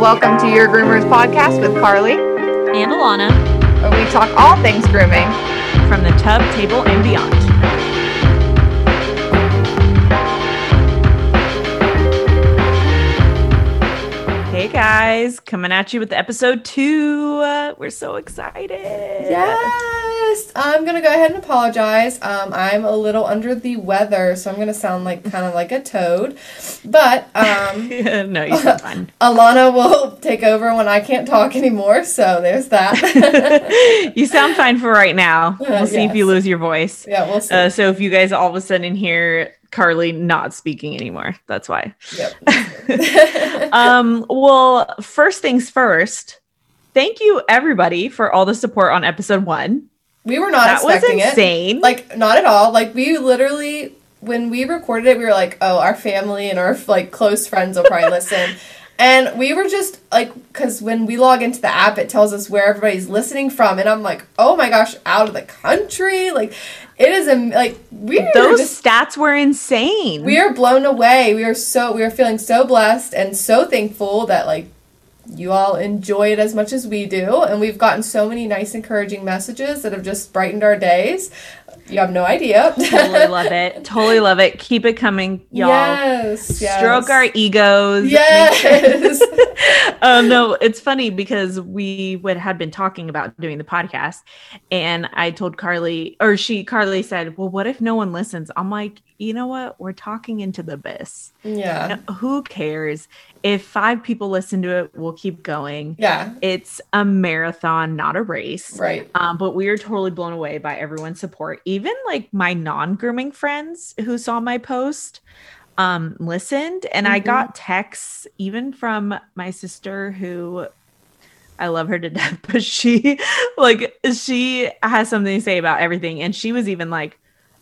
Welcome to Your Groomers podcast with Carly, and Alana where we talk all things grooming. from the tub, table, and beyond. Guys, coming at you with episode two. Uh, we're so excited. Yes, I'm gonna go ahead and apologize. Um, I'm a little under the weather, so I'm gonna sound like kind of like a toad. But um, no, you sound fine. Alana will take over when I can't talk anymore. So there's that. you sound fine for right now. We'll see if you lose your voice. yeah, we'll see. Uh, so if you guys all of a sudden hear Carly not speaking anymore, that's why. yep. um, well, first things first, thank you everybody for all the support on episode one. we were not that was expecting it. insane. Like not at all. Like we literally when we recorded it, we were like, oh, our family and our like close friends will probably listen. And we were just like, because when we log into the app, it tells us where everybody's listening from, and I'm like, oh my gosh, out of the country, like it is a like we Those just stats were insane. we are blown away. We are so we are feeling so blessed and so thankful that like you all enjoy it as much as we do, and we've gotten so many nice, encouraging messages that have just brightened our days. You have no idea. totally love it. Totally love it. Keep it coming, y'all. Yes, yes. Stroke our egos. Yes. Oh no, it's funny because we would had been talking about doing the podcast, and I told Carly, or she, Carly said, "Well, what if no one listens?" I'm like, you know what? We're talking into the abyss. yeah. Who cares? If five people listen to it, we'll keep going. Yeah. It's a marathon, not a race. Right. Um, but we are totally blown away by everyone's support. Even like my non-grooming friends who saw my post um listened and I Mhm. got texts even from my sister who I love her to death, but she like she has something to say about everything and she was even like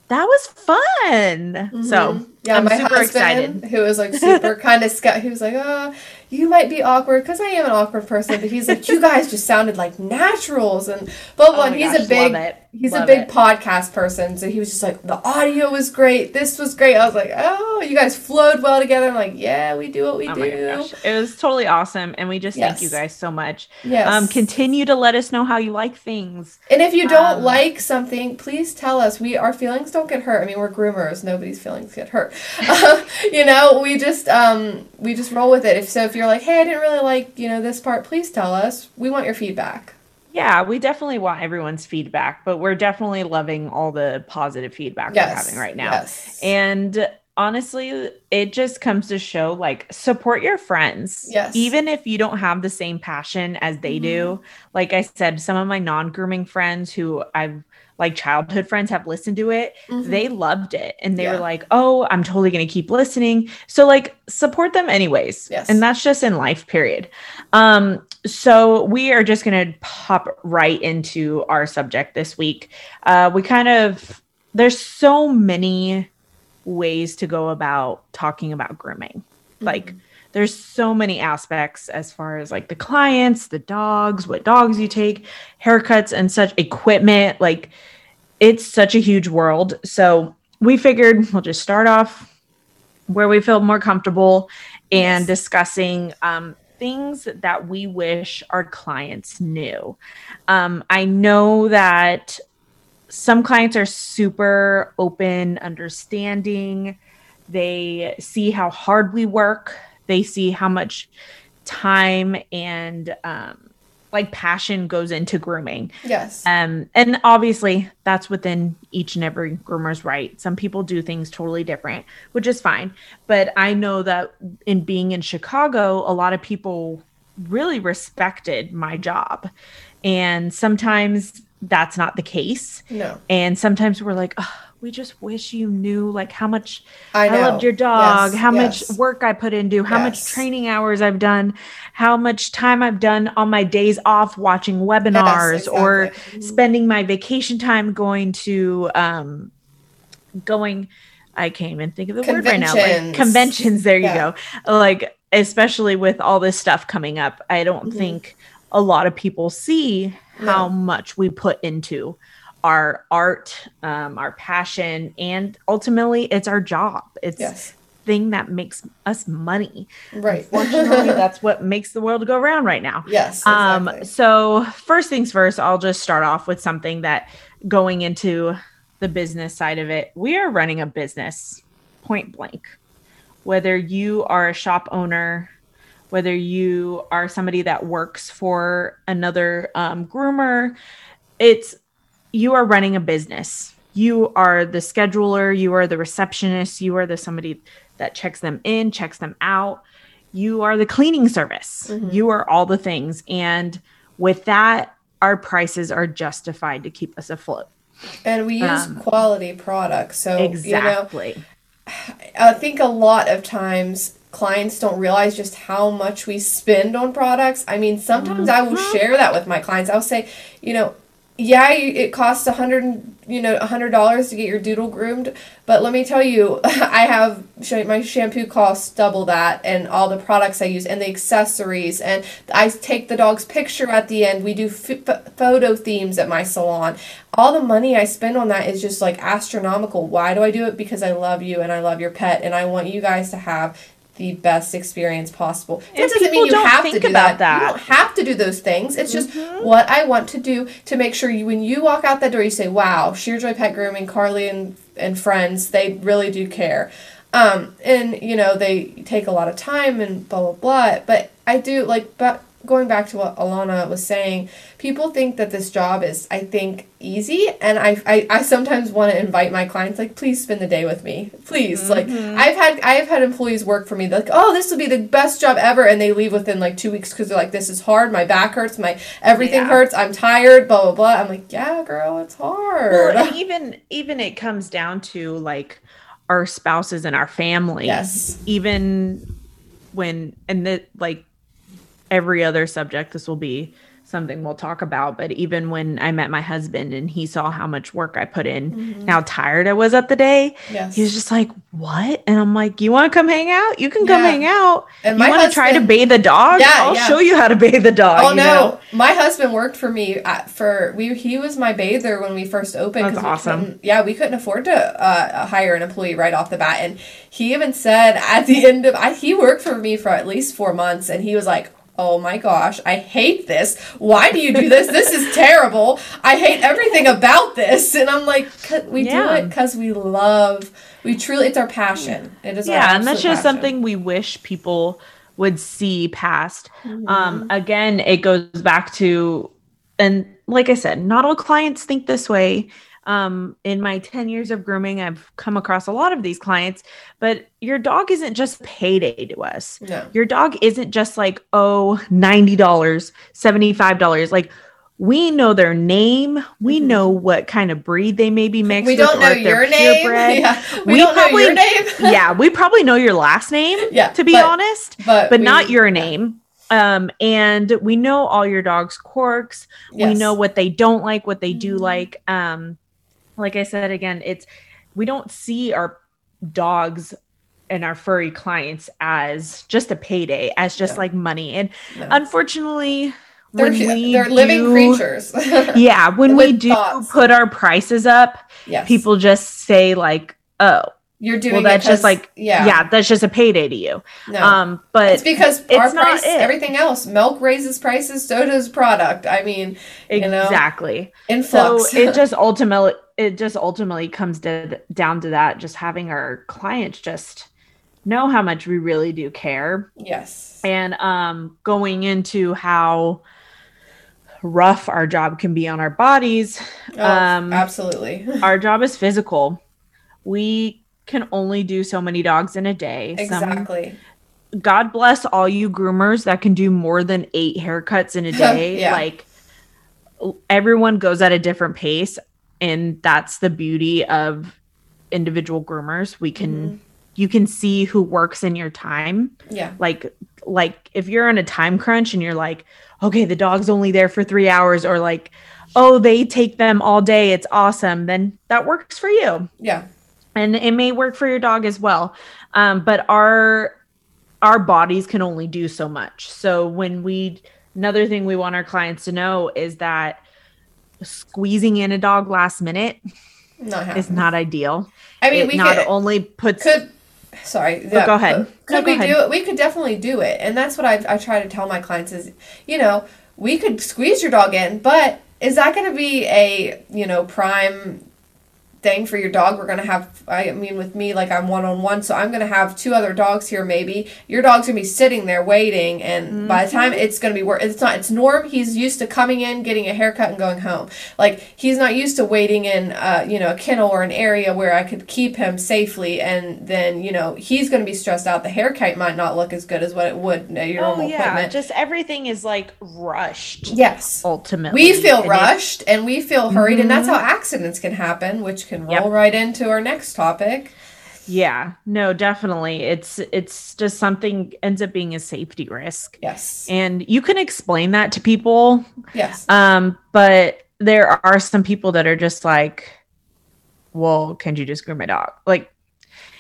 that was fun. So Mhm. yeah, I'm my super husband, excited. who was like super kind of scared, he was like, "Oh, you might be awkward because I am an awkward person," but he's like, "You guys just sounded like naturals," and blah blah. Oh and he's gosh, a big, love he's a big it. podcast person, so he was just like, "The audio was great. This was great." I was like, "Oh, you guys flowed well together." I'm like, "Yeah, we do what we Oh do." It was totally awesome. And we just thank you guys so much. Yes. Um, continue to let us know how you like things. And if you don't Um, like something, please tell us. We our feelings don't get hurt. I mean, we're groomers. Nobody's feelings get hurt. Uh, you know, we just um we just roll with it. If so, if you're like, hey, I didn't really like you know this part, please tell us. We want your feedback. Yeah, we definitely want everyone's feedback, but we're definitely loving all the positive feedback we're having right now. Yes. And honestly, it just comes to show like support your friends. Yes. Even if you don't have the same passion as they do. Like I said, some of my non grooming friends who I've like childhood friends have listened to it, Mhm. they loved it and they Yeah. were like, oh, I'm totally going to keep listening. So, like, support them anyways. Yes. And that's just in life, period. Um, so we are just going to pop right into our subject this week. Uh, we kind of, there's so many ways to go about talking about grooming. Like, there's so many aspects as far as like the clients, the dogs, what dogs you take, haircuts, and such equipment. Like, it's such a huge world. So, we figured we'll just start off where we feel more comfortable and Yes. discussing um, things that we wish our clients knew. Um, I know that some clients are super open, understanding. They see how hard we work. They see how much time and um, like passion goes into grooming. Yes. Um, and obviously that's within each and every groomer's right. Some people do things totally different, which is fine. But I know that in being in Chicago, a lot of people really respected my job. And sometimes that's not the case. no. And sometimes we're like, oh, we just wish you knew like how much I I, loved your dog, Yes, how yes. much work I put into, how much training hours I've done, how much time I've done on my days off watching webinars or exactly. Mhm. spending my vacation time going to um going I can't even think of the word right now. Like Conventions. there you Yeah. go. Like especially with all this stuff coming up, I don't Mhm. think a lot of people see how No. much we put into our art, um, our passion, and ultimately it's our job. It's Yes. thing that makes us money. Right. Fortunately, that's what makes the world go round right now. yes. Um, so first things first, I'll just start off with something that going into the business side of it, we are running a business point blank. Whether you are a shop owner, whether you are somebody that works for another um, groomer, it's you are running a business. You are the scheduler, you are the receptionist, you are the somebody that checks them in, checks them out. You are the cleaning service. You are all the things. And with that, our prices are justified to keep us afloat. and we use um, quality products. So you know, Exactly. I think a lot of times clients don't realize just how much we spend on products. I mean, sometimes I will share that with my clients. I'll say, you know, yeah, it costs a hundred, you know, a hundred dollars to get your doodle groomed, but let me tell you, I have my shampoo costs double that, and all the products I use, and the accessories, and I take the dog's picture at the end. We do f- photo themes at my salon. All the money I spend on that is just like astronomical. Why do I do it? Because I love you and I love your pet, and I want you guys to have the best experience possible. That And doesn't mean you have to think do about that. that. You don't have to do those things. It's just Mm-hmm. what I want to do to make sure you, when you walk out that door, you say, "Wow, Sheer Joy Pet Grooming, Carly and and friends, they really do care." Um, and you know they take a lot of time and blah blah blah. But I do like, but going back to what Alana was saying, people think that this job is, I think, easy, and I I, I sometimes want to invite my clients like, please spend the day with me, please. Like mm-hmm. I've had I've had employees work for me they're like, oh, this will be the best job ever, and they leave within like two weeks because they're like, this is hard, my back hurts, my everything Yeah. hurts, I'm tired, blah blah blah. I'm like, yeah, girl, it's hard. Well, and even even it comes down to like our spouses and our family. Yes. Even when and the like every other subject this will be something we'll talk about but even when i met my husband and he saw how much work i put in Mm-hmm. how tired i was at the day yes. he was just like what and i'm like you want to come hang out you can come Yeah. hang out And you want to try to bathe the dog Yeah, i'll yeah. show you how to bathe the dog Oh you no! know? My husband worked for me at, for we. He was my bather when we first opened. That's awesome. Yeah, we couldn't afford to uh, hire an employee right off the bat, and he even said at the end of I, he worked for me for at least four months, and he was like. Oh my gosh, I hate this. Why do you do this? This is terrible. I hate everything about this. And I'm like, "'Cause we do it because we love, we truly, it's our passion. It is our yeah and that's just passion. something we wish people would see past Mm-hmm. um again it goes back to and like i said not all clients think this way um in my 10 years of grooming i've come across a lot of these clients but your dog isn't just payday to us No. your dog isn't just like oh $90 $75 like we know their name we know what kind of breed they may be mixed Mm-hmm. We don't know if they're your name. purebred. Yeah. We, We don't probably- know your name. yeah we probably know your last name Yeah, to be but- honest but but we- not your name um and we know all your dog's quirks we know what they don't like what they do Mhm. like um like i said again it's we don't see our dogs and our furry clients as just a payday as just Yeah. like money and No. unfortunately They're, when we they're living do- creatures. yeah when we do thoughts. put our prices up yes. people just say like oh you're doing well that's just like yeah, yeah that's just a payday to you No. um but it's because it's our not price, it. everything else, milk raises prices, so does product. I mean, you know, exactly so it just ultimately it just ultimately comes to, down to that just having our clients just know how much we really do care yes, and um going into how rough our job can be on our bodies oh, um, absolutely, our job is physical we can only do so many dogs in a day Some- exactly. God bless all you groomers that can do more than eight haircuts in a day. Yeah. Like everyone goes at a different pace, and that's the beauty of individual groomers. We can Mm-hmm. you can see who works in your time. Yeah, Like like if you're on a time crunch and you're like, okay, the dog's only there for three hours, or like, oh, they take them all day, it's awesome, then that works for you yeah, and it may work for your dog as well um, but our our bodies can only do so much so when we another thing we want our clients to know is that squeezing in a dog last minute not is not ideal I mean, it we not could, only puts could sorry. Oh, go ahead. Could No, we ahead. do it? We could definitely do it, and that's what I I try to tell my clients is, you know, we could squeeze your dog in, but is that going to be a you know prime thing for your dog? We're going to have. I mean, with me, like I'm one on one, so I'm going to have two other dogs here. Maybe your dog's going to be sitting there waiting, and by the time it's going to be work, it's not. It's Norm. He's used to coming in, getting a haircut, and going home. Like he's not used to waiting in, uh, you know, a kennel or an area where I could keep him safely, and then you know he's going to be stressed out. The haircut might not look as good as what it would at your Oh normal yeah, equipment. just everything is like rushed. yes. Ultimately, We feel And rushed and we feel hurried, and that's how accidents can happen, which can roll Yep. right into our next topic. Yeah, no, definitely. It's it's just something ends up being a safety risk. Yes. And you can explain that to people. Yes. Um, but there are some people that are just like, well, can you just groom my dog? Like,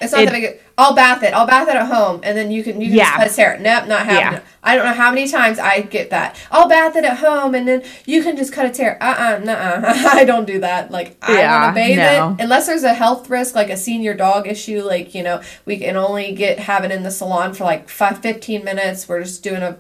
It's not It- that big. I'll bath it. I'll bath it at home, and then you can you can Yeah. just cut his hair. Nope, not happening. Yeah. I don't know how many times I get that. I'll bath it at home, and then you can just cut a tear. Uh uh-uh, uh, I don't do that. Like I Yeah, want to bathe no. it unless there's a health risk, like a senior dog issue. Like you know, we can only get have it in the salon for like five, 15 minutes. We're just doing a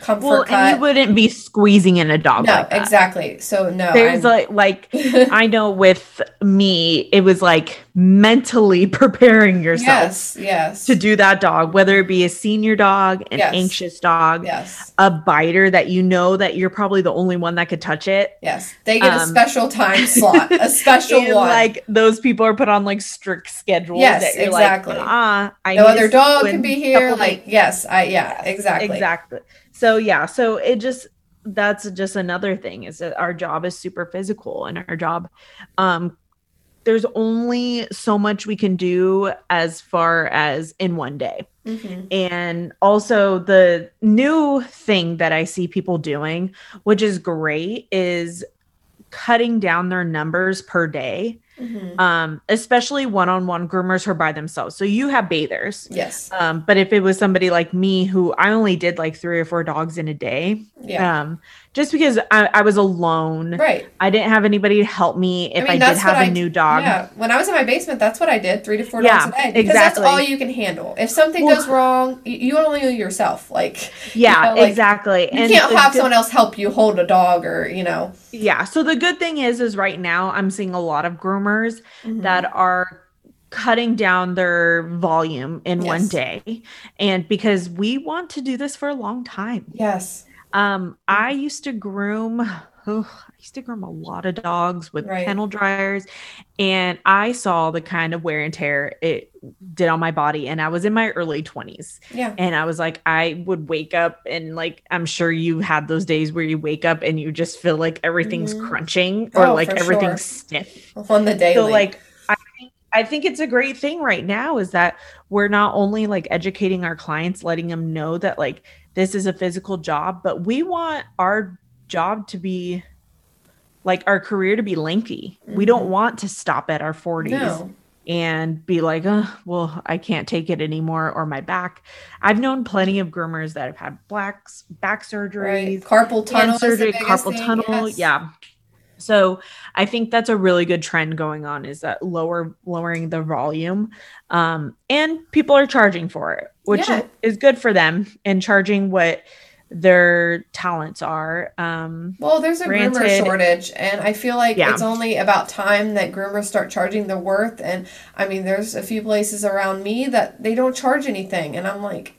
comfort well, cut. and you wouldn't be squeezing in a dog no, like that. exactly. So no, There's I'm- like, like I know with me, it was like mentally preparing yourself yes, yes, to do that dog, whether it be a senior dog, an Yes. anxious dog, yes. a biter that you know that you're probably the only one that could touch it. Yes, they get a Um, special time slot, a special And one. like those people are put on like strict schedules. Yes, exactly. Like, ah, I no other dog can be here. couple Like, yes, I yeah, exactly. exactly. So yeah, so it just that's just another thing is that our job is super physical and our job um there's only so much we can do as far as in one day. Mhm. And also the new thing that I see people doing, which is great, is cutting down their numbers per day. Mhm. Um, especially one-on-one groomers who are by themselves. So you have bathers. Yes. Um, but if it was somebody like me who I only did like three or four dogs in a day, Yeah. um, just because I, I was alone, right. I didn't have anybody to help me if I, mean, did that's have a I- new dog. Yeah. When I was in my basement, that's what I did: three to four Yeah, dogs a day. Because that's all you can handle. If something Well- goes wrong, you, you only know yourself. Like, Yeah, know, like, exactly. you And can't have good- someone else help you hold a dog, or you know. Yeah. So the good thing is, is right now I'm seeing a lot of groomers Mm-hmm. that are cutting down their volume in one day, and because we want to do this for a long time. Yes. Um, I used to groom. Oh, I used to groom a lot of dogs with Right. kennel dryers, and I saw the kind of wear and tear it did on my body. And I was in my early twenties, Yeah. and I was like, I would wake up and like, I'm sure you had those days where you wake up and you just feel like everything's Mhm. crunching or Oh, like everything's sure. stiff. On the day. So like, I think I think it's a great thing right now is that we're not only like educating our clients, letting them know that like this is a physical job, but we want our job to be like our career to be lengthy. We don't want to stop at our 40s no. and be like, oh, well, I can't take it anymore or my back. I've known plenty of groomers that have had blacks, back surgeries, Right. Carpal tunnel. surgery, is the biggest carpal thing, tunnel. yes. Yeah. So I think that's a really good trend going on is that lower lowering the volume. Um, and people are charging for it, which Yeah. is, is good for them and charging what their talents are. Um, Well, there's a groomer shortage, and I feel like Yeah. it's only about time that groomers start charging their worth. And I mean, there's a few places around me that they don't charge anything, and I'm like,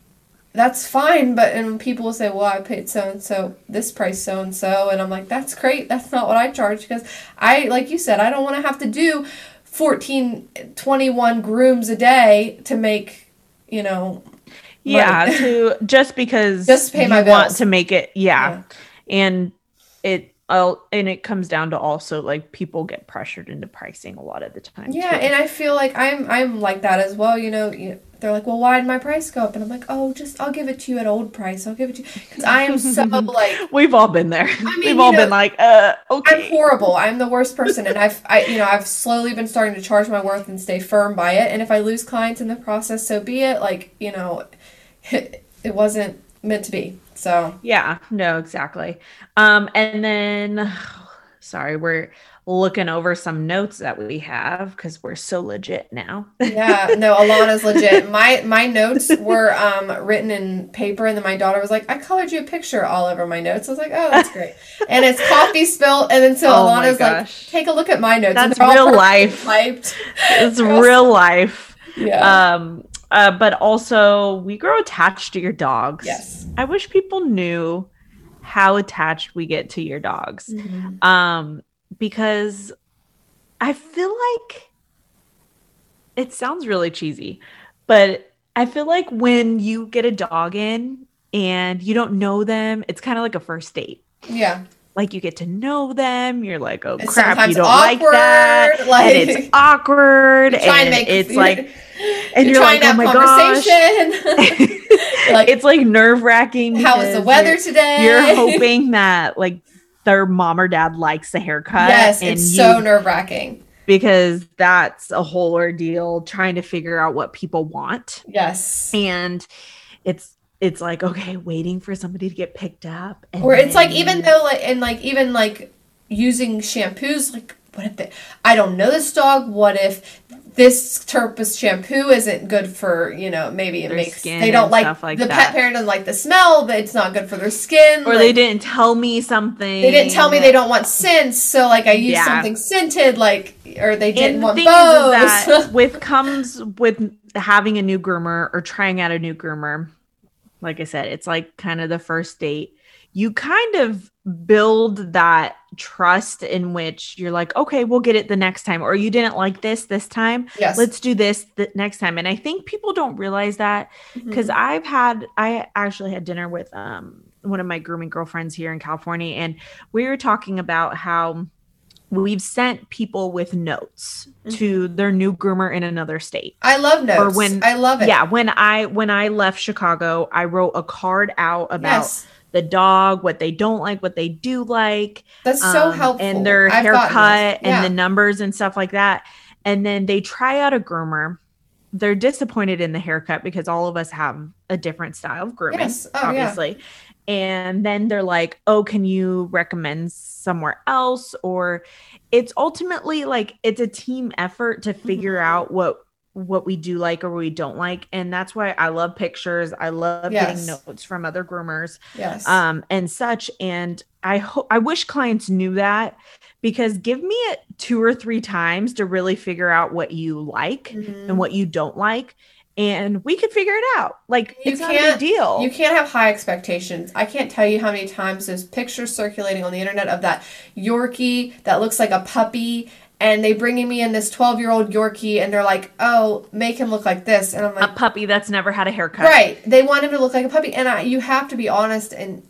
that's fine. But and people will say, well, I paid so and so this price, so and so, and I'm like, that's great. That's not what I charge because I, like you said, I don't want to have to do 14, 21 grooms a day to make, you know, yeah, to just because Just pay you my want to make it, yeah, Yeah. and it. I'll, and it comes down to also like people get pressured into pricing a lot of the time. Yeah, too. and I feel like I'm I'm like that as well. You know, you, they're like, "Well, why did my price go up?" And I'm like, "Oh, just I'll give it to you at old price. I'll give it to you because I am so like We've all been there. mean, We've all know, been like, uh, okay I'm horrible. I'm the worst person, and I've I you know I've slowly been starting to charge my worth and stay firm by it. And if I lose clients in the process, so be it. Like you know, it, wasn't meant to be. So Yeah, no, exactly. Um, and then sorry, we're looking over some notes that we have because we're so legit now. yeah, no, Alana's legit. My my notes were um, written in paper, and then my daughter was like, "I colored you a picture all over my notes." I was like, "Oh, that's great." and it's coffee spilled, and then so Oh Alana's like, "Take a look at my notes." That's real life. Typed. it's real life. Yeah. Um, uh, but also we grow attached to your dogs. yes. I wish people knew how attached we get to your dogs. Mm-hmm. Um, because I feel like it sounds really cheesy, but I feel like when you get a dog in and you don't know them, it's kind of like a first date. Yeah. Like you get to know them, you're like, oh It's crap, you don't like that, like- and it's awkward, and make it's like, and you're, you're, trying like, to oh have my gosh, conversation. like, it's like nerve wracking. how was the weather today? You're hoping that like their mom or dad likes the haircut. Yes, it's you- so nerve wracking. because that's a whole ordeal trying to figure out what people want Yes. and it's it's like okay waiting for somebody to get picked up and Or it's like even though like and like even like using shampoos like what if they, I don't know this dog what if this Turpus shampoo isn't good for you know maybe it Their makes they don't like, like the that. pet parent doesn't like the smell but it's not good for their skin or like, they didn't tell me something they didn't tell me they don't want scents so like I used Yeah. something scented like or they didn't and the want thing is, is that with comes with having a new groomer or trying out a new groomer like i said it's like kind of the first date you kind of build that trust in which you're like okay we'll get it the next time or you didn't like this this time. Yes. Let's do this the next time. And i think people don't realize that because Mhm. i've had i actually had dinner with um one of my grooming girlfriends here in california and we were talking about how we've sent people with notes to their new groomer in another state. I love notes. when- I love it. Yeah when i when i left chicago i wrote a card out about yes the dog what they don't like what they do like that's so um, helpful and their I've haircut this. and the numbers and stuff like that. And then they try out a groomer. They're disappointed in the haircut because all of us have a different style of grooming, Yes. Oh, yeah. obviously. And then they're like, "Oh, can you recommend somewhere else?" Or it's ultimately like it's a team effort to figure out what what we do like or we don't like. And that's why i love pictures. I love Yes. getting notes from other groomers yes. um and such. And i hope i wish clients knew that because give me it two or three times to really figure out what you like Mhm. and what you don't like. And we could figure it out. Like You it's not a big deal. You can't have high expectations. I can't tell you how many times there's pictures circulating on the internet of that Yorkie that looks like a puppy, and they bringing me in this 12 year old Yorkie, and they're like, "Oh, make him look like this," and I'm like, a puppy that's never had a haircut "Right." They want him to look like a puppy, and I, you have to be honest. And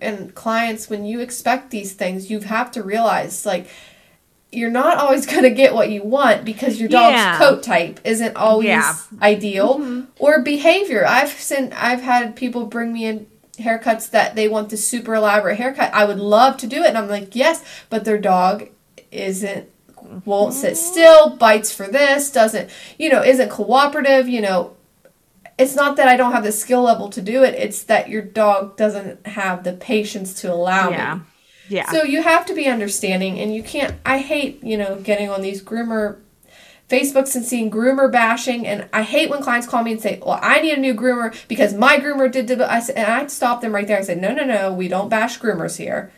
and clients, when you expect these things, you have to realize like. You're not always going to get what you want because your dog's Yeah. coat type isn't always Yeah. ideal Mhm. or behavior. I've seen I've had people bring me in haircuts that they want the super elaborate haircut. I would love to do it and I'm like, "Yes, but their dog isn't won't sit still, bites for this, doesn't, you know, isn't cooperative, you know, it's not that I don't have the skill level to do it. It's that your dog doesn't have the patience to allow yeah me. yeah So you have to be understanding, and you can't. I hate you know getting on these groomer Facebooks and seeing groomer bashing, and I hate when clients call me and say, "Well, I need a new groomer because my groomer did." did I said, and I stop them right there. I said, "No, no, no, we don't bash groomers here.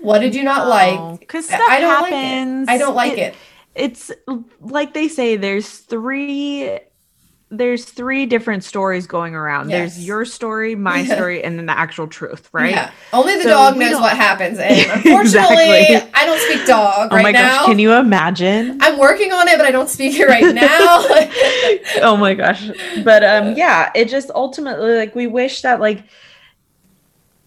What did you not like? because I- don't happens like it. I don't like it. it's like they say there's three there's three different stories going around Yes. there's your story my story and then the actual truth right Yeah. Only the So dog knows don't- what happens, and unfortunately, Exactly. I don't speak dog oh right my now. gosh can you imagine I'm working on it, but I don't speak it right now. oh my gosh but um yeah it just ultimately like we wish that like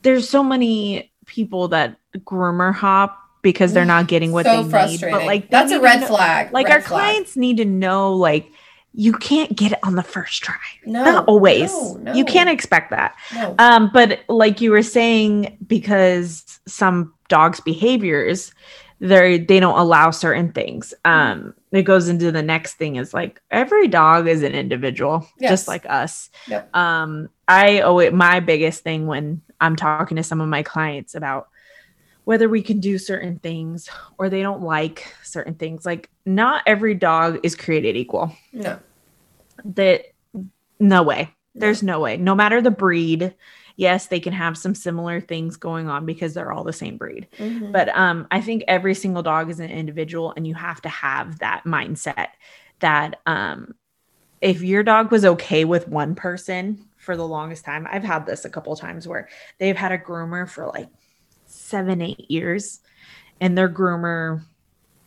there's so many people that groomer hop because they're not getting what so they need but like that's a red know- flag. like red our flag. clients need to know like you can't get it on the first try No, not always no, no. you can't expect that No. um but like you were saying because some dogs behaviors they they don't allow certain things um it goes into the next thing is like every dog is an individual Yes. just like us Yep. um i owe it my biggest thing when i'm talking to some of my clients about whether we can do certain things or they don't like certain things. Like not every dog is created equal. No. That no way. There's no way. No matter the breed, yes, they can have some similar things going on because they're all the same breed. Mhm. But um, I think every single dog is an individual, and you have to have that mindset that um, if your dog was okay with one person for the longest time, I've had this a couple times where they've had a groomer for like seven, eight years, and their groomer,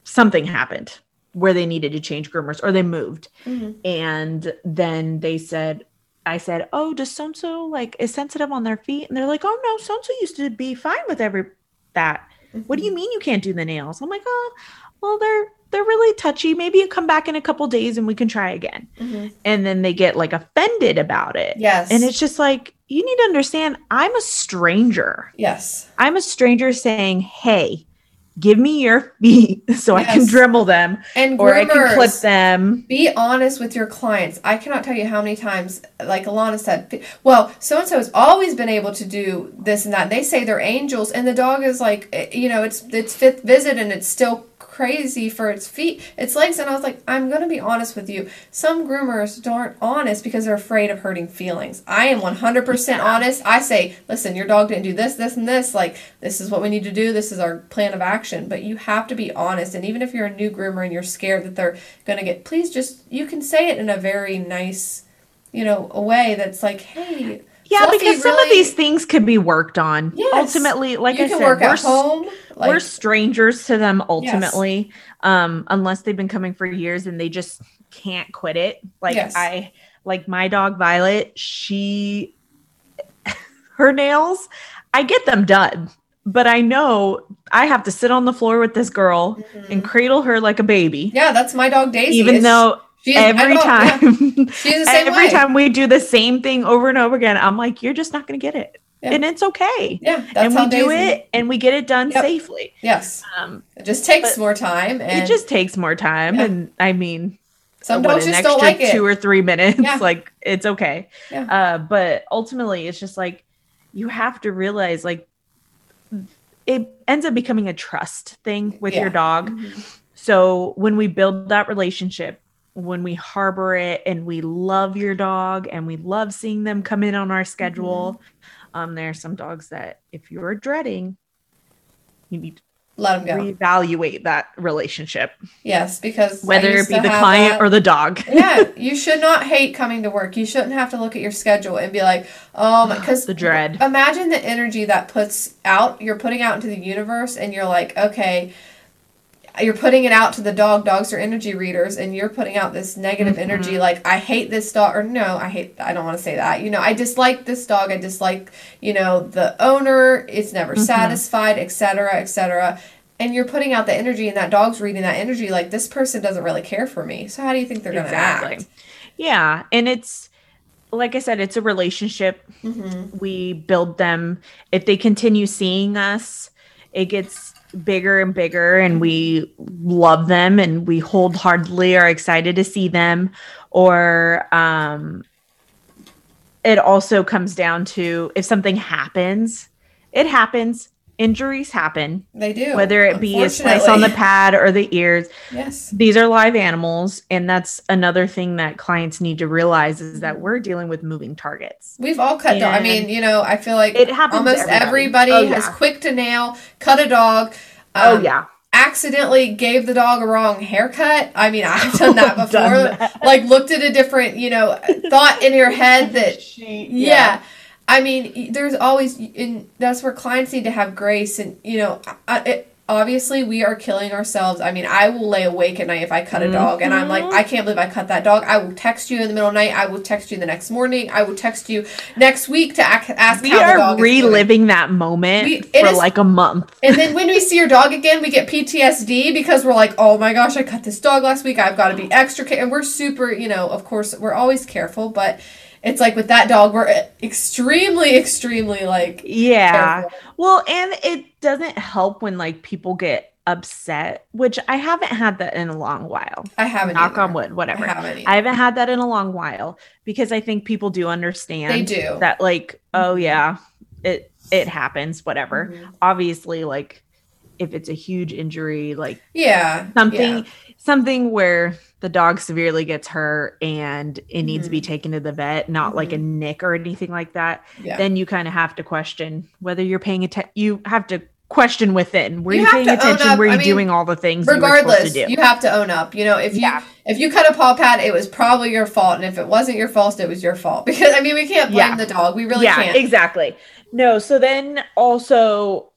something happened where they needed to change groomers or they moved. Mhm. And then they said, I said, Oh, does so and so like is sensitive on their feet? And they're like, Oh no, so and so used to be fine with every that. What do you mean you can't do the nails? I'm like, Oh, well, they're they're really touchy. Maybe you come back in a couple days and we can try again. Mhm. And then they get like offended about it. Yes. And it's just like, you need to understand, I'm a stranger. yes. I'm a stranger saying, Hey, give me your feet so I can Yes. dremel them And or I can clip them. Be honest with your clients. I cannot tell you how many times, like Alana said, well, so and so has always been able to do this and that. They say they're angels, and the dog is like, eh, you know, it's its fifth visit, and it's still crazy for its feet, its legs. And I was like, I'm gonna be honest with you. Some groomers aren't honest because they're afraid of hurting feelings. I am 100% honest. I say, listen, your dog didn't do this, this, and this. Like, this is what we need to do. This is our plan of action. But you have to be honest. And even if you're a new groomer and you're scared that they're gonna get, please just you can say it in a very nice, you know, a way that's like, hey. Yeah, Fluffy because some of these things could be worked on. Yes. Ultimately, like I said, we're, at home. Like, we're strangers to them ultimately. Um, unless they've been coming for years and they just can't quit it. Like Yes. I like my dog Violet, she her nails, I get them done. But I know I have to sit on the floor with this girl and cradle her like a baby. Mm-hmm. yeah, that's my dog Daisy. Even It's- though she is- I every yeah. time She's the same every way. time we do the same thing over and over again, I'm like, you're just not gonna get it. Yeah. And it's okay. Yeah, that's and we do it and we get it done Yep. safely. Yes, Um, it just takes more time, and it just takes more time. Yeah. And I mean, some what, dogs an just extra don't like it. two or three minutes. Yeah. Like it's okay. Yeah. Uh, but ultimately, it's just like you have to realize like it ends up becoming a trust thing with Yeah. your dog. Mhm. So when we build that relationship, when we harbor it and we love your dog and we love seeing them come in on our schedule, Mm-hmm. um, there are some dogs that if you're dreading, you need to Let them go. reevaluate that relationship, Yes, because whether it be the client that- or the dog. yeah, you should not hate coming to work. You shouldn't have to look at your schedule and be like, oh, because The dread. Imagine the energy that puts out. You're putting out into the universe, and you're like, okay, you're putting it out to the dog. Dogs are energy readers, and you're putting out this negative Mm-hmm. energy. Like, I hate this dog, or no, I hate. I don't want to say that. You know, I dislike this dog. I dislike, you know, the owner. It's never Mm-hmm. satisfied, etc., etc. And you're putting out the energy, and that dog's reading that energy. Like, this person doesn't really care for me. So how do you think they're going to act? Yeah. And it's like I said, it's a relationship. Mm-hmm. We build them. If they continue seeing us, it gets bigger and bigger, and we love them and we hold wholeheartedly are excited to see them. Or um, it also comes down to if something happens, it happens. Injuries happen, They do. whether it be a slice on the pad or the ears Yes. these are live animals and that's another thing that clients need to realize is that we're dealing with moving targets We've all cut dog. I mean, you know, I feel like it happens almost everybody, everybody. Oh, has yeah. quick to nail, cut a dog. oh um, yeah Accidentally gave the dog a wrong haircut. I mean, I've done that before. Done that. Like looked at a different, you know, thought in your head that she yeah. I mean, there's always, and that's where clients need to have grace. And, you know, I, it, obviously we are killing ourselves. I mean, I will lay awake at night if I cut a dog and I'm like, Mhm. I can't believe I cut that dog. I will text you in the middle of the night. I will text you the next morning. I will text you next week to ac- ask we are dog is doing. reliving that moment We- for is- like a month And then when we see your dog again, we get PTSD because we're like, oh my gosh, I cut this dog last week. I've got to be extra care. And we're super, you know, of course, we're always careful, but it's like with that dog, we're extremely, extremely like, yeah careful. well and it doesn't help when like people get upset which i haven't had that in a long while I haven't. knock either. on wood whatever I haven't. I haven't had that in a long while because I think people do understand They do. that like oh yeah it it happens whatever Mhm. obviously like if it's a huge injury, like Yeah. something yeah. something where the dog severely gets hurt and it needs to be Mhm. taken to the vet, not like a nick or anything like that, Yeah. then you kind of have to question whether you're paying attention. You have to question within. Were You you, paying attention? Were you I mean, doing all the things you regardless do? you have to own up you know if you Yeah. if you cut a paw pad it was probably your fault and if it wasn't your fault it was your fault because i mean we can't blame Yeah. the dog we really yeah, can't exactly. No, so then also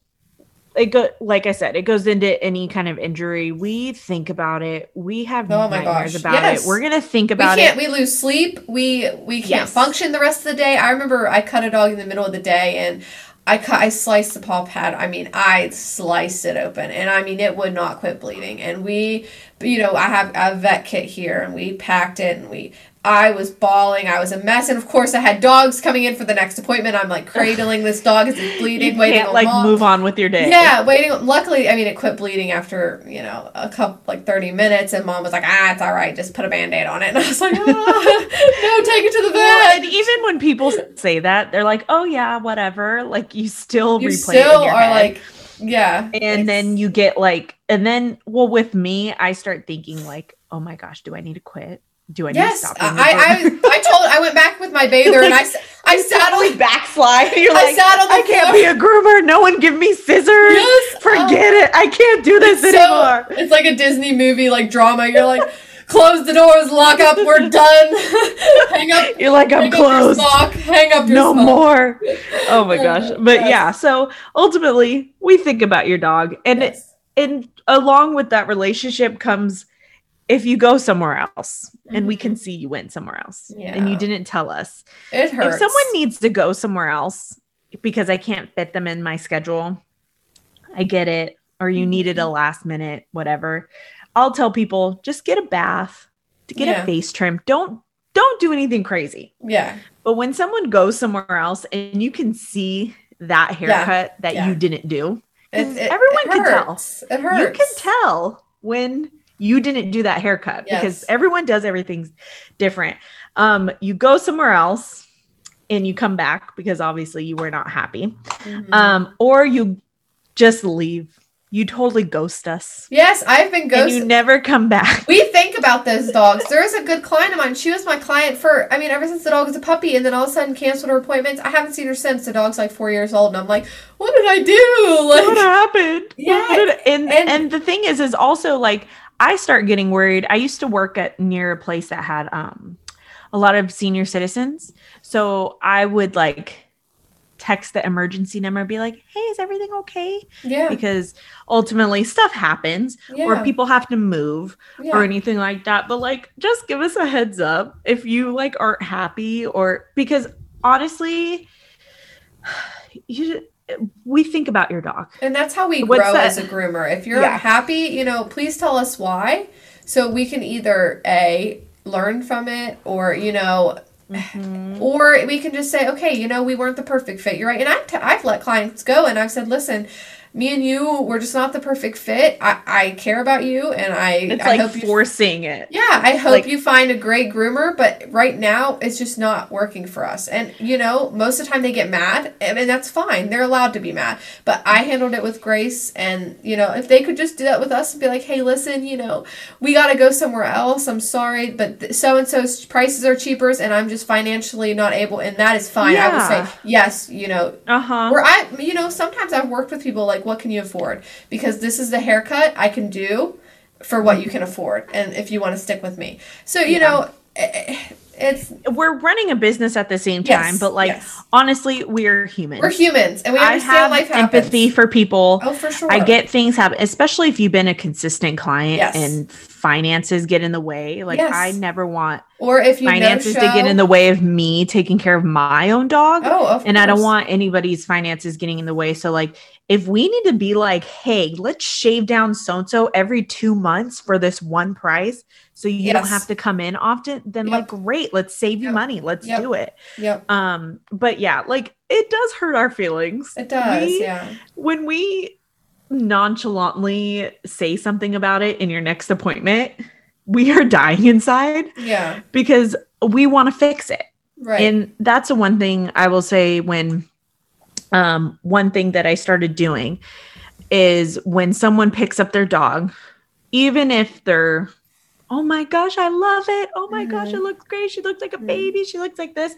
it go like I said, it goes into any kind of injury. We think about it. We have Oh my nightmares gosh, about yes. it. We're gonna think about it. we can't it. we lose sleep we we can't Yes. function the rest of the day i remember i cut a dog in the middle of the day and I cut, I sliced the paw pad. I mean, I sliced it open, and I mean, it would not quit bleeding. And we, you know, I have a vet kit here, and we packed it, and we, I was bawling. I was a mess, and of course, I had dogs coming in for the next appointment. I'm like cradling this dog as it's bleeding, You waiting can't like move on with your day. Yeah, waiting. Luckily, I mean, it quit bleeding after you know a couple like thirty minutes, and mom was like, "Ah, it's all right. Just put a band aid on it." And I was like, ah, "No, take it to the Well, and vet." even when people say that, they're like, "Oh yeah, whatever." Like you still You replay it in your are head. like, yeah, and then you get like, and then well, with me, I start thinking like, "Oh my gosh, do I need to quit? Do I need yes, to stop?" I, I, groomer?" I, I told, I went back with my bather, and I, I on. backslide. You're I like, on I can't floor. be a groomer. No one give me scissors. Yes, Forget um, it. I can't do this So anymore. it's like a Disney movie, like drama. You're like, close the doors, lock up, we're done. hang up, You're like, I'm hang up your closed. smock, hang up your No smock. more. Oh my gosh. But yes. yeah, so ultimately, we think about your dog, and it, Yes. and along with that relationship comes if you go somewhere else and we can see you went somewhere else and you Mm-hmm. Didn't tell us It hurts. if someone needs to go somewhere else because i can't fit them in my schedule i get it or you needed Mm-hmm. a last minute whatever i'll tell people just get a bath to get Yeah. a face trim don't don't do anything crazy yeah, but when someone goes somewhere else and you can see that haircut that yeah. you didn't do It- it- everyone it can tell. It hurts. you can tell when you didn't do that haircut because everyone does everything different. Um, you go somewhere else and you come back because obviously you were not happy. Mhm. Um, or you just leave. You totally ghost us. yes, I've been And ghosted. you never come back. we think about those dogs. There's a good client of mine. She was my client for, I mean, ever since the dog was a puppy, and then all of a sudden canceled her appointments. I haven't seen her since. The dog's like four years old, and I'm like, what did I do? what happened? Yeah, What did- and, and- and the thing is, is also like I start getting worried. I used to work at near a place that had um a lot of senior citizens, so I would like text the emergency number and be like, "Hey, is everything okay?" yeah, Because ultimately stuff happens, or people have to move, yeah. or anything like that. But like, just give us a heads up if you like aren't happy, or because honestly, you we think about your dog. And that's how we What's grow that? as a groomer. If you're Yeah. happy, you know, please tell us why, so we can either a learn from it, or you know, Mm-hmm. or we can just say, okay, you know, we weren't the perfect fit. You're right. And I've, let clients go, and I've said, listen. Me and you, we're just not the perfect fit. I, I care about you, and I, It's I like hope you forcing it. Yeah, I hope Like- you find a great groomer, but right now it's just not working for us. And you know, most of the time they get mad, and and that's fine. They're allowed to be mad. But I handled it with grace, and you know, if they could just do that with us and be like, "Hey, listen, you know, we got to go somewhere else. I'm sorry, but so and so's prices are cheaper, and I'm just financially not able." And that is fine. I would say yes. You know, Uh huh. or I, you know, sometimes I've worked with people like, what can you afford? Because this is the haircut I can do for what you can afford, and if you want to stick with me. So you Yeah. know, eh, it's We're running a business at the same Yes, time, but like yes. honestly, we're humans. we're humans, and we I understand have life happens. empathy for people. Oh, for sure. I get things happen, especially if you've been a consistent client Yes. and finances get in the way. Like Yes. I never want or if finances no to get in the way of me taking care of my own dog. Oh, of and I don't want anybody's finances getting in the way. So, like, if we need to be like, hey, let's shave down so and so every two months for this one price, so you don't have to come in often, then Yep. like, great, let's save you Yep. money. Let's Yep. do it. Yep, Um, but yeah, like it does hurt our feelings. it does. We- yeah, When we nonchalantly say something about it in your next appointment, we are dying inside yeah, because we want to fix it right. and that's the one thing i will say when um one thing that i started doing is when someone picks up their dog, even if they're, oh my gosh, I love it. Oh my gosh, it Mhm. looks great. She looks like a Mhm. baby. She looks like this.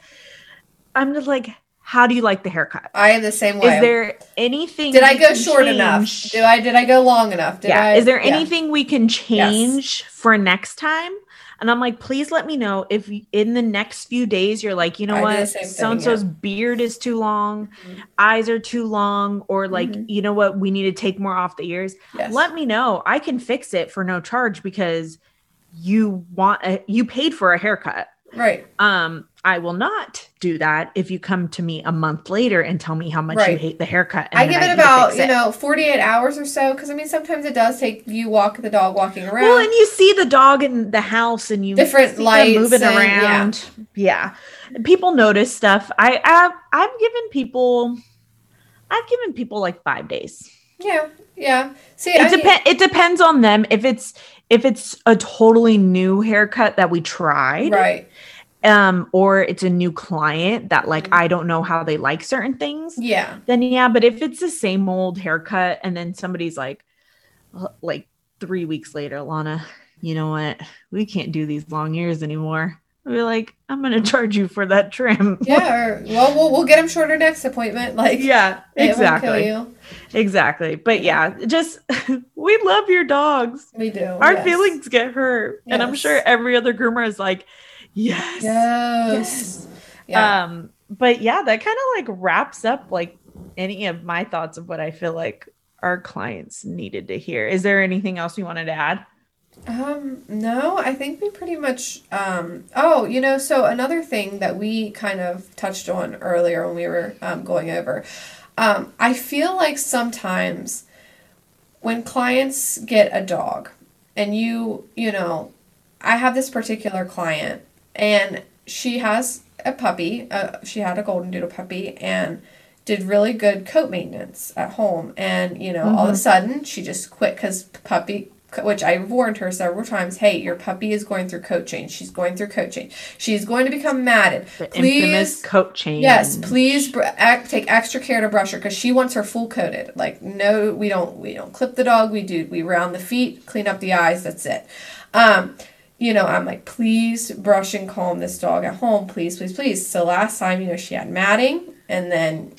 I'm just like, how do you like the haircut? I am the same way. Is there anything? did I go short enough? Do I did I go long enough? Did yeah. I, Is there yeah. anything we can change for next time? And I'm like, please let me know if in the next few days you're like, you know I what, so and so's beard is too long, Mhm. eyes are too long, or like, Mhm. you know what, we need to take more off the ears. Yes. Let me know. I can fix it for no charge because you want a, you paid for a haircut. right. Um, I will not do that if you come to me a month later and tell me how much you hate the haircut. I give it about you it. know forty eight hours or so because I mean sometimes it does take you walk the dog walking around. Well, and you see the dog in the house, and you Different lights moving and- around. Yeah. people notice stuff. I I've, I've given people, I've given people like five days. yeah, yeah. See, It I mean, depends. It depends on them. If it's if it's a totally new haircut that we tried, right? um, or it's a new client that like Mhm. I don't know how they like certain things, Yeah, then yeah. But if it's the same old haircut, and then somebody's like, like three weeks later, Lana, you know what? We can't do these long ears anymore. I'll be like, I'm gonna charge you for that trim. yeah. Or well, we'll we'll get him shorter next appointment. Like yeah, it won't kill exactly, you. exactly. But yeah, just we love your dogs. We do. Our yes. feelings get hurt, and I'm sure every other groomer is like, yes, Yes. Yeah. Um, but yeah, that kind of like wraps up like any of my thoughts of what I feel like our clients needed to hear. Is there anything else you wanted to add? Um, no, I think we pretty much um oh, you know, so another thing that we kind of touched on earlier when we were um, going over. Um, I feel like sometimes when clients get a dog and you, you know, I have this particular client and she has a puppy, uh, she had a golden doodle puppy and did really good coat maintenance at home and you know all of a sudden she just quit because puppy which I warned her several times, hey, your puppy is going through coat change. She's going through coat change. She's going to become matted. The Please, infamous coat change. yes, please br- act, take extra care to brush her because she wants her full coated. Like, no, we don't, we don't clip the dog. We do, we round the feet, clean up the eyes. That's it. Um, you know, I'm like, please brush and comb this dog at home, please, please, please. So last time, you know, she had matting, and then,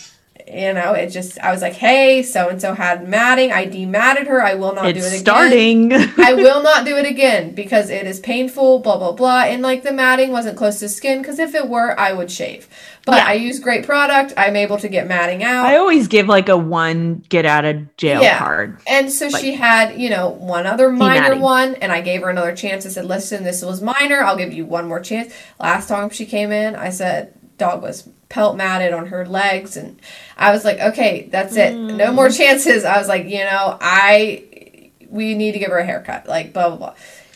you know, it just, I was like, hey, so and so had matting. I dematted her. I will not do it It's again. starting. I will not do it again because it is painful, blah, blah, blah. And like the matting wasn't close to skin because if it were, I would shave. But Yeah. I use great product. I'm able to get matting out. I always give like a one get out of jail Yeah. card. And so Like- she had, you know, one other minor Matting. one, and I gave her another chance. I said, listen, this was minor. I'll give you one more chance. Last time she came in, I said, dog was pelt matted on her legs. And I was like, okay, that's it. No Mm. more chances. I was like, you know, I, we need to give her a haircut. Like, blah, blah, blah.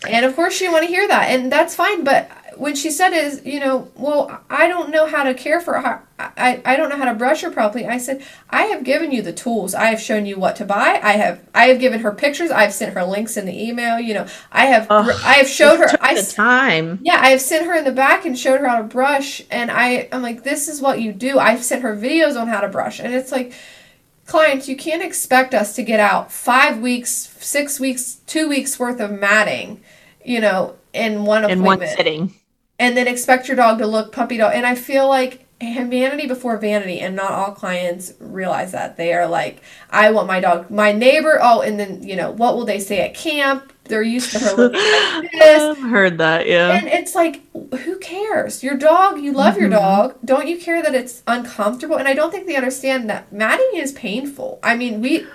And of course, she didn't want to hear that. And that's fine. But when she said is, you know, well, I don't know how to care for her. I, I don't know how to brush her properly. I said, I have given you the tools. I have shown you what to buy. I have I have given her pictures. I've sent her links in the email. You know, I have Ugh, I have showed her. Took I the time. yeah, I have sent her in the back and showed her how to brush. And I I'm like, this is what you do. I've sent her videos on how to brush, and it's like. Clients, you can't expect us to get out five weeks, six weeks, two weeks worth of matting, you know, in one appointment. In one sitting. And then expect your dog to look puppy dog. And I feel like vanity before vanity, and not all clients realize that. They are like, I want my dog, my neighbor. Oh, and then you know, what will they say at camp? They're used to her looking like this. I've heard that, yeah. And it's like, who cares? Your dog, you love your Mhm. dog. Don't you care that it's uncomfortable? And I don't think they understand that matting is painful. I mean, we.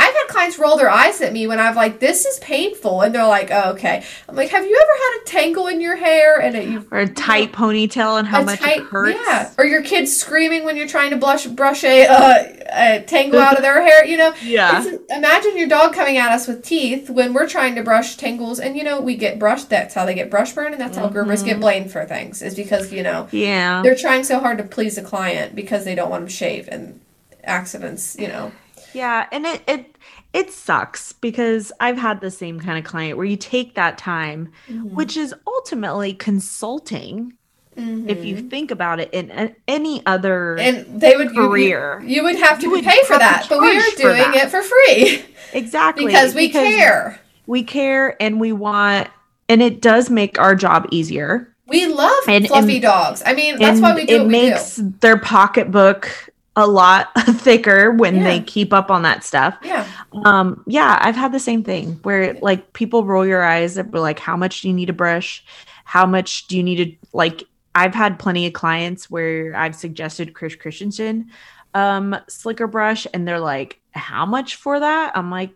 I've had clients roll their eyes at me when I've like, this is painful, and they're like, oh, okay. I'm like, have you ever had a tangle in your hair and it, you or a tight ponytail and how a much tight- it hurts. Yeah, or your kids screaming when you're trying to blush, brush a, uh, a tangle out of their hair. You know, Yeah. It's- imagine your dog coming at us with teeth when we're trying to brush tangles, and you know we get brushed. That's how they get brush burn, and that's how groomers Mm-hmm. get blamed for things. Is because you know Yeah. they're trying so hard to please the client because they don't want them shaved and accidents. You know, Yeah, and it it it sucks because I've had the same kind of client where you take that time, which is ultimately consulting if you think about it in a- any other Mm-hmm. and they would you- Career. You, would have to would pay for that, but we are charge for doing it for free. exactly because we care. We care and we want, and it does make our job easier. We love And- fluffy and- dogs. I mean, that's why we do it makes do. their pocketbook a lot thicker when Yeah. they keep up on that stuff. Yeah. Um, yeah, I've had the same thing where like people roll your eyes at like, how much do you need to brush? How much do you need to like? I've had plenty of clients where I've suggested Chris Christensen um slicker brush, and they're like, how much for that? I'm like,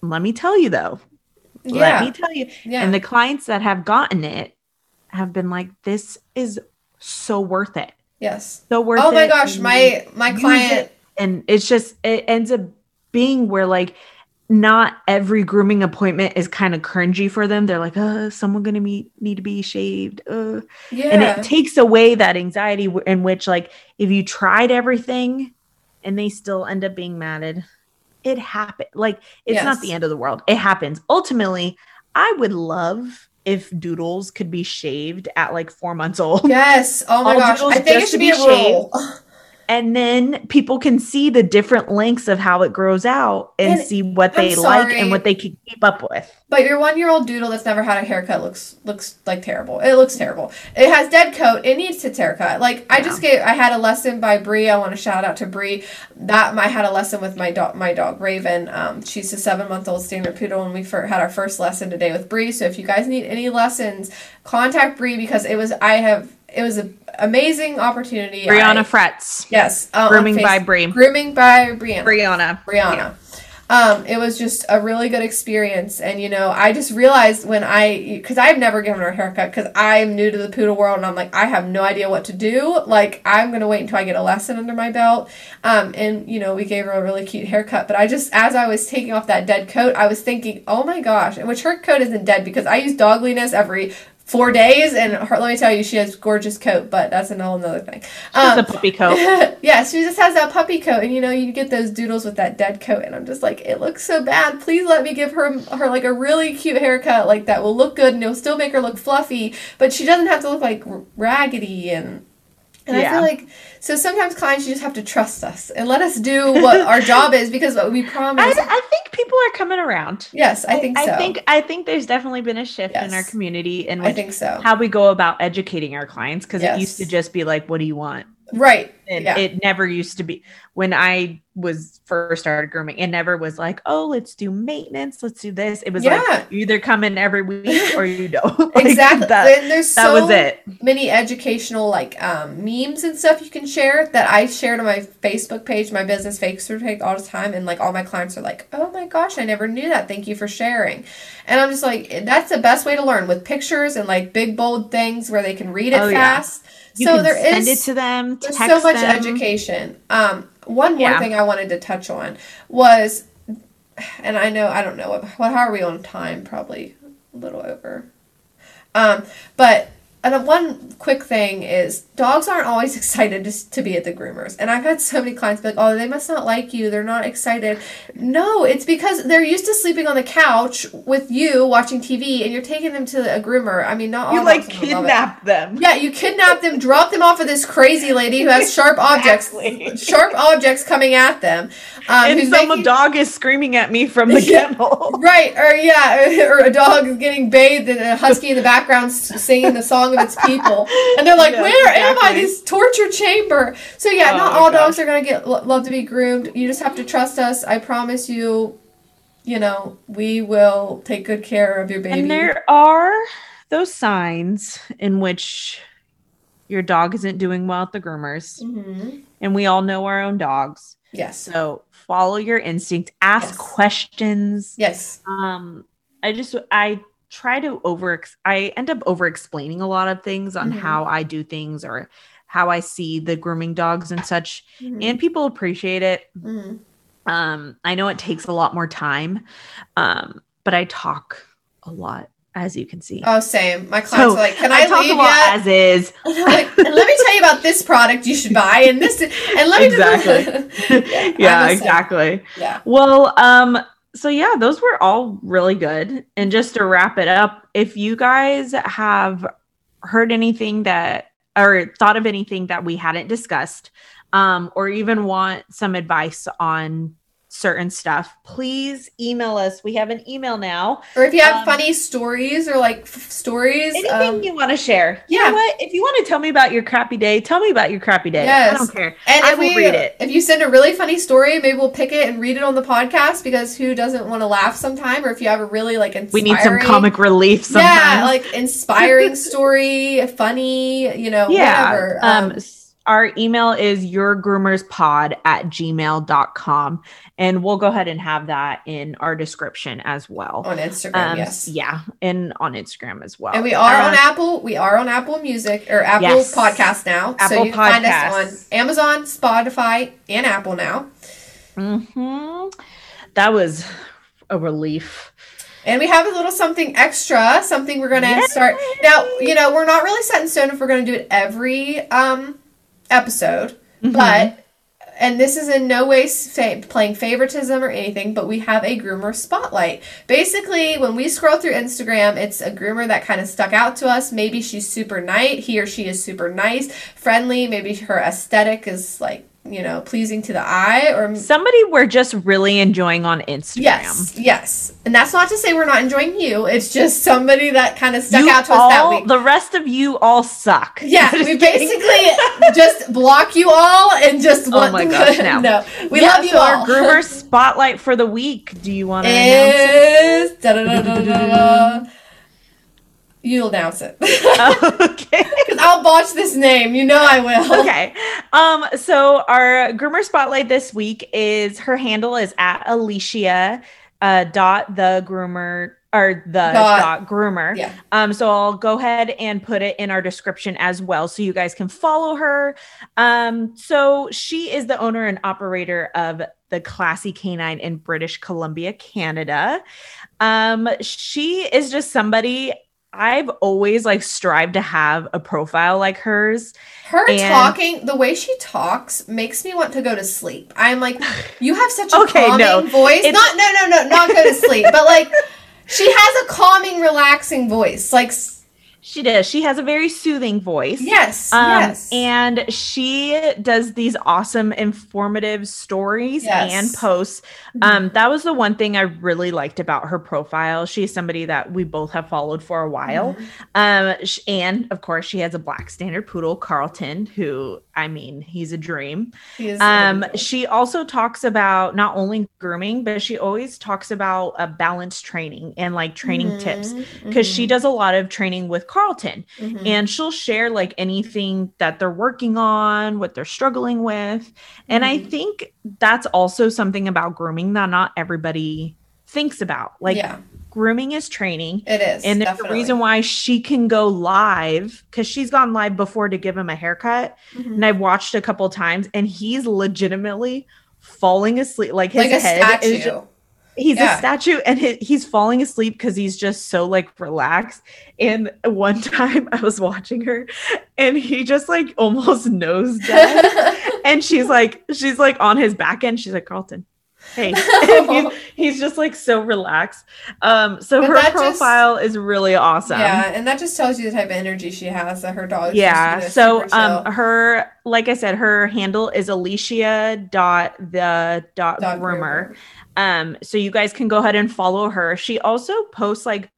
let me tell you though. Let me tell you. Yeah. And the clients that have gotten it have been like, this is so worth it. Yes. So worth. Oh my gosh, my my client it. and it's just it ends up being where like not every grooming appointment is kind of cringy for them. They're like, uh, someone gonna be need to be shaved. Uh. yeah. And it takes away that anxiety w- in which like if you tried everything and they still end up being matted, it happened. Like it's not the end of the world. It happens. Ultimately, I would love if doodles could be shaved at like four months old. yes. Oh my All gosh. I think it should be a be rule. and then people can see the different lengths of how it grows out and, And see what they like and what they can keep up with. But your one year old doodle that's never had a haircut looks looks like terrible. It looks terrible. It has dead coat. It needs its haircut. Like I just gave I had a lesson by Bree. I want to shout out to Bree. That I had a lesson with my dog my dog Raven. Um, she's a seven month old standard poodle and we fir- had our first lesson today with Bree. So if you guys need any lessons, contact Bree because it was I have it was an amazing opportunity. Brianna I- Frets. yes, uh, Grooming by Bree. Grooming by Brianna. Brianna. Brianna. Um, it was just a really good experience, and you know, I just realized when I, because I've never given her a haircut, because I'm new to the poodle world, and I'm like, I have no idea what to do. Like, I'm gonna wait until I get a lesson under my belt. Um, and you know, we gave her a really cute haircut, but I just, as I was taking off that dead coat, I was thinking, oh my gosh, and which her coat isn't dead because I use dogliness every four days, and her, let me tell you, she has gorgeous coat, but that's a whole another thing. Just Um, a puppy coat. yeah, she just has that puppy coat, and you know you get those doodles with that dead coat, and I'm just like, it looks so bad. Please let me give her her like a really cute haircut, like that will look good, and it'll still make her look fluffy, but she doesn't have to look like raggedy and. And I feel like so sometimes clients you just have to trust us and let us do what our job is because we promise. I, I think people are coming around. yes, I think so. I think I think there's definitely been a shift in our community and I think so. how we go about educating our clients because Yes. it used to just be like, what do you want? Right. And yeah. it never used to be when I was first started grooming. It never was like, oh, let's do maintenance, let's do this. It was Yeah. like you either come in every week or you don't. Like, exactly. That, and there's that so was it. many educational like um, memes and stuff you can share that I shared on my Facebook page, my business Facebook page all the time, and like all my clients are like, "Oh my gosh, I never knew that. Thank you for sharing." And I'm just like, that's the best way to learn with pictures and like big bold things where they can read it Oh, yeah. You so can there send is it to them. there's so much them. education. Um, one more Yeah. thing I wanted to touch on was, and I know I don't know what, what how are we on time? Probably a little over. Um, but and one quick thing is dogs aren't always excited to, to be at the groomers, and I've had so many clients be like, "Oh, they must not like you. They're not excited." No, it's because they're used to sleeping on the couch with you watching TV, and you're taking them to a groomer. I mean, not all You like dogs are gonna love it. kidnap them. Yeah, you kidnap them, drop them off of this crazy lady who has sharp objects, Exactly. sharp objects coming at them. Um, and some making- dog is screaming at me from the kennel. Right, or yeah, or a dog is getting bathed and a husky in the background singing the song of its people, and they're like, Yes, "Where am I? This torture chamber." So yeah, Oh not all gosh. dogs are gonna get love to be groomed. You just have to trust us. I promise you. You know, we will take good care of your baby. And there are those signs in which your dog isn't doing well at the groomers. Mhm. And we all know our own dogs. Yes. So follow your instinct, ask Yes. questions. Yes. Um, I just I try to over I end up over explaining a lot of things on Mhm. how I do things or how I see the grooming dogs and such. Mhm. And people appreciate it. Mhm. Um, I know it takes a lot more time. Um, but I talk a lot, as you can see. Oh, same. My clients So, are like, "Can I, talk leave a lot yet?" as is. And I'm like, and let me tell you about this product you should buy, and this, and let me Exactly. yeah, yeah, I'm same. exactly. Yeah. Well, um, so yeah, those were all really good. And just to wrap it up, if you guys have heard anything that or thought of anything that we hadn't discussed, um, or even want some advice on certain stuff, please email us. We have an email now. Or if you have Um, funny stories or like f- stories, Anything um, you want to share. You yeah. know what? If you want to tell me about your crappy day, tell me about your crappy day. Yes. I don't care. and I if will we, read it. If you send a really funny story, maybe we'll pick it and read it on the podcast because who doesn't want to laugh sometime? Or if you have a really like inspiring, We need some comic relief sometimes. yeah, like inspiring story, funny, you know, yeah. whatever. Um, s- our email is yourgroomerspod at gmail.com. And we'll go ahead and have that in our description as well. on Instagram, Um, yes. Yeah. And on Instagram as well. And we are on Uh, Apple. We are on Apple Music or Apple Yes. Podcast now. so you can find us on Amazon, Spotify, and Apple now. mhm. That was a relief. And we have a little something extra, something we're going to start. Now, you know, we're not really set in stone if we're going to do it every um, episode, Mhm. but and this is in no way say, playing favoritism or anything, but we have a groomer spotlight. Basically, when we scroll through Instagram, it's a groomer that kind of stuck out to us. Maybe she's super nice, he or she is super nice, friendly. Maybe her aesthetic is like you know pleasing to the eye, or Somebody we're just really enjoying on Instagram. Yes, yes. And that's not to say we're not enjoying you. It's just somebody that kind of stuck You out to us that week. The rest of you all suck. yeah, we kidding. basically just block you all and just Oh want my gosh, no. no. We Yeah, love you so all. Our groomer spotlight for the week. Do you want to announce it? is You'll announce it. okay. Because I'll botch this name. You know I will. okay. Um, so our groomer spotlight this week is her handle is at Alicia uh dot the groomer or the Dot- dot, groomer. Yeah. Um, so I'll go ahead and put it in our description as well so you guys can follow her. Um, so she is the owner and operator of the Classy Canine in British Columbia, Canada. Um, she is just somebody I've always like strived to have a profile like hers. Her And- talking, the way she talks, makes me want to go to sleep. I'm like, you have such a Okay, calming no. voice. It's- Not, no, no, no, not go to sleep, but like, she has a calming, relaxing voice. Like, She does. She has a very soothing voice. yes, Um, yes, And she does these awesome, informative stories Yes. and posts. Um, that was the one thing I really liked about her profile. She's somebody that we both have followed for a while. Um, sh- and of course, she has a black standard poodle, Carlton, who I mean, he's a dream. She is Um, she also talks about not only grooming, but she always talks about uh, balanced training and like training tips Mhm, because she mhm, does a lot of training with Carlton mhm. and she'll share like anything that they're working on, what they're struggling with. And I Mhm. think that's also something about grooming that not everybody thinks about. Like yeah, grooming is training. it is. And there's definitely. a reason why she can go live because she's gone live before to give him a haircut. Mhm. And I've watched a couple times and he's legitimately falling asleep. Like his like head statue. is he's Yeah. a statue and he, he's falling asleep because he's just so like relaxed. And one time i was watching her and he just like almost nose dead. And she's like she's like on his back end. She's like carlton hey. He's, he's just like so relaxed. Um so But her that just- profile is really awesome. Yeah, and that just tells you the type of energy she has. That her dog. yeah so um her like i said her handle is alicia dot the dot groomer um so you guys can go ahead and follow her. She also posts like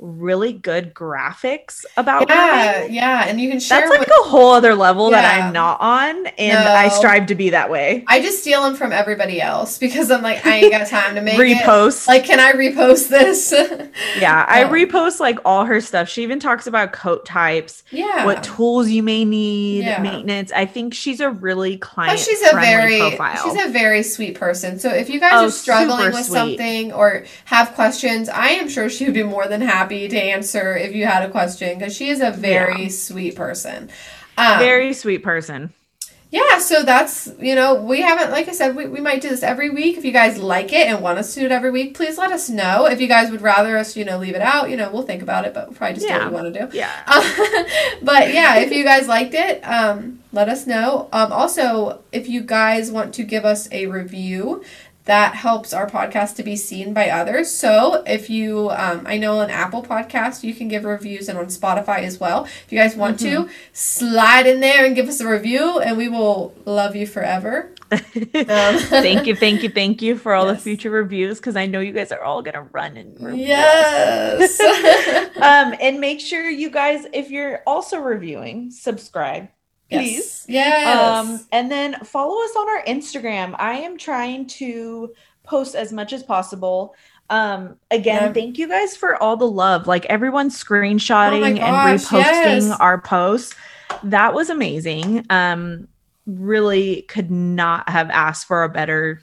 really good graphics about Yeah, yeah, and you can share. that's like with- a whole other level that i'm not on and i strive to be that way I just steal them from everybody else because I'm like, I ain't got time to make it. repost Like, can I repost this? yeah i Yeah. repost like all her stuff she even talks about coat types yeah. what tools you may need Yeah. maintenance i think she's a really client Plus, she's a very profile she's a very sweet person. So if you guys Oh, are struggling with sweet. something or have questions, I am sure she would be more than happy to answer if you had a question because she is a very Yeah. sweet person. Um, very sweet person yeah, so that's you know we haven't like I said we, we might do this every week. If you guys like it and want us to do it every week, please let us know. If you guys would rather us you know leave it out, you know we'll think about it, but we'll probably just do Yeah. what we want to do. yeah Uh, but yeah, if you guys liked it, um, let us know. Um, also, if you guys want to give us a review, that helps our podcast to be seen by others. So if you, um, I know on Apple Podcast, you can give reviews and on Spotify as well. If you guys want Mm-hmm. to, slide in there and give us a review, and we will love you forever. Um, thank you, thank you, thank you for all Yes. the future reviews because I know you guys are all gonna run and review. Yes. Um, and make sure you guys, if you're also reviewing, subscribe, please. Yes. Yes. Um, and then follow us on our Instagram. I am trying to post as much as possible. Um, again, Yeah. thank you guys for all the love. Like everyone screenshotting and Oh gosh, reposting yes. our posts. That was amazing. Um, really could not have asked for a better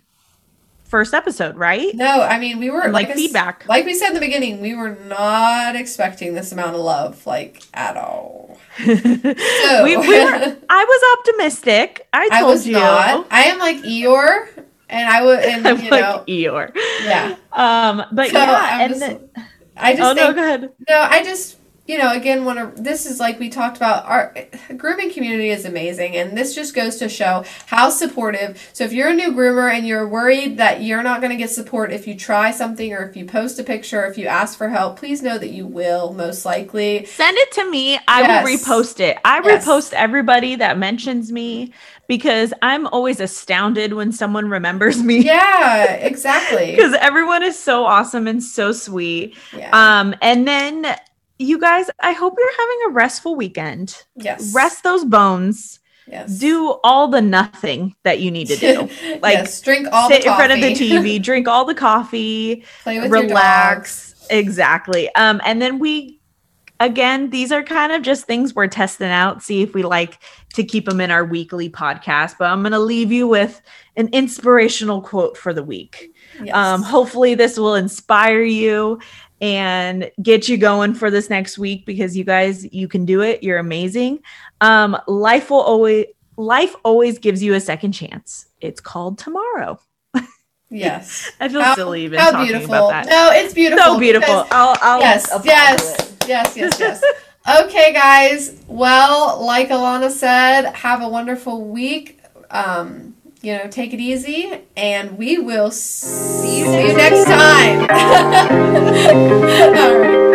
first episode, right? no, I mean we were Like I s- feedback. Like we said in the beginning, we were not expecting this amount of love, like at all. we, we were, I was optimistic. I I told was you. not. I am like Eeyore, and I would, and I'm you like know, Eeyore. yeah. Um, but So, yeah, I'm and just- then, I just oh no, go ahead. No, I just you know again want to. This is like we talked about. Our grooming community is amazing, and this just goes to show how supportive. So if you're a new groomer and you're worried that you're not going to get support if you try something or if you post a picture, or if you ask for help, please know that you will most likely. Send it to me. I will repost it. I Yes. repost everybody that mentions me because I'm always astounded when someone remembers me. Yeah, exactly. Because everyone is so awesome and so sweet. Yeah. Um, and then you guys, I hope you're having a restful weekend. yes. Rest those bones. Yes. Do all the nothing that you need to do. Like yes. Drink all sit in front of the. TV, drink all the coffee, Play with relax. Exactly. Um, and then we, again, these are kind of just things we're testing out, see if we like to keep them in our weekly podcast. But I'm going to leave you with an inspirational quote for the week. Yes. Um, hopefully, this will inspire you and get you going for this next week because you guys, you can do it. You're amazing. Um, life will always. Life always gives you a second chance. It's called tomorrow. yes. I feel How- silly even How talking beautiful. about that. No, it's beautiful. so beautiful. because- I'll, I'll yes, yes, yes, yes, yes. okay, guys. Well, like Alana said, have a wonderful week. Um, you know, take it easy, and we will see you next time. All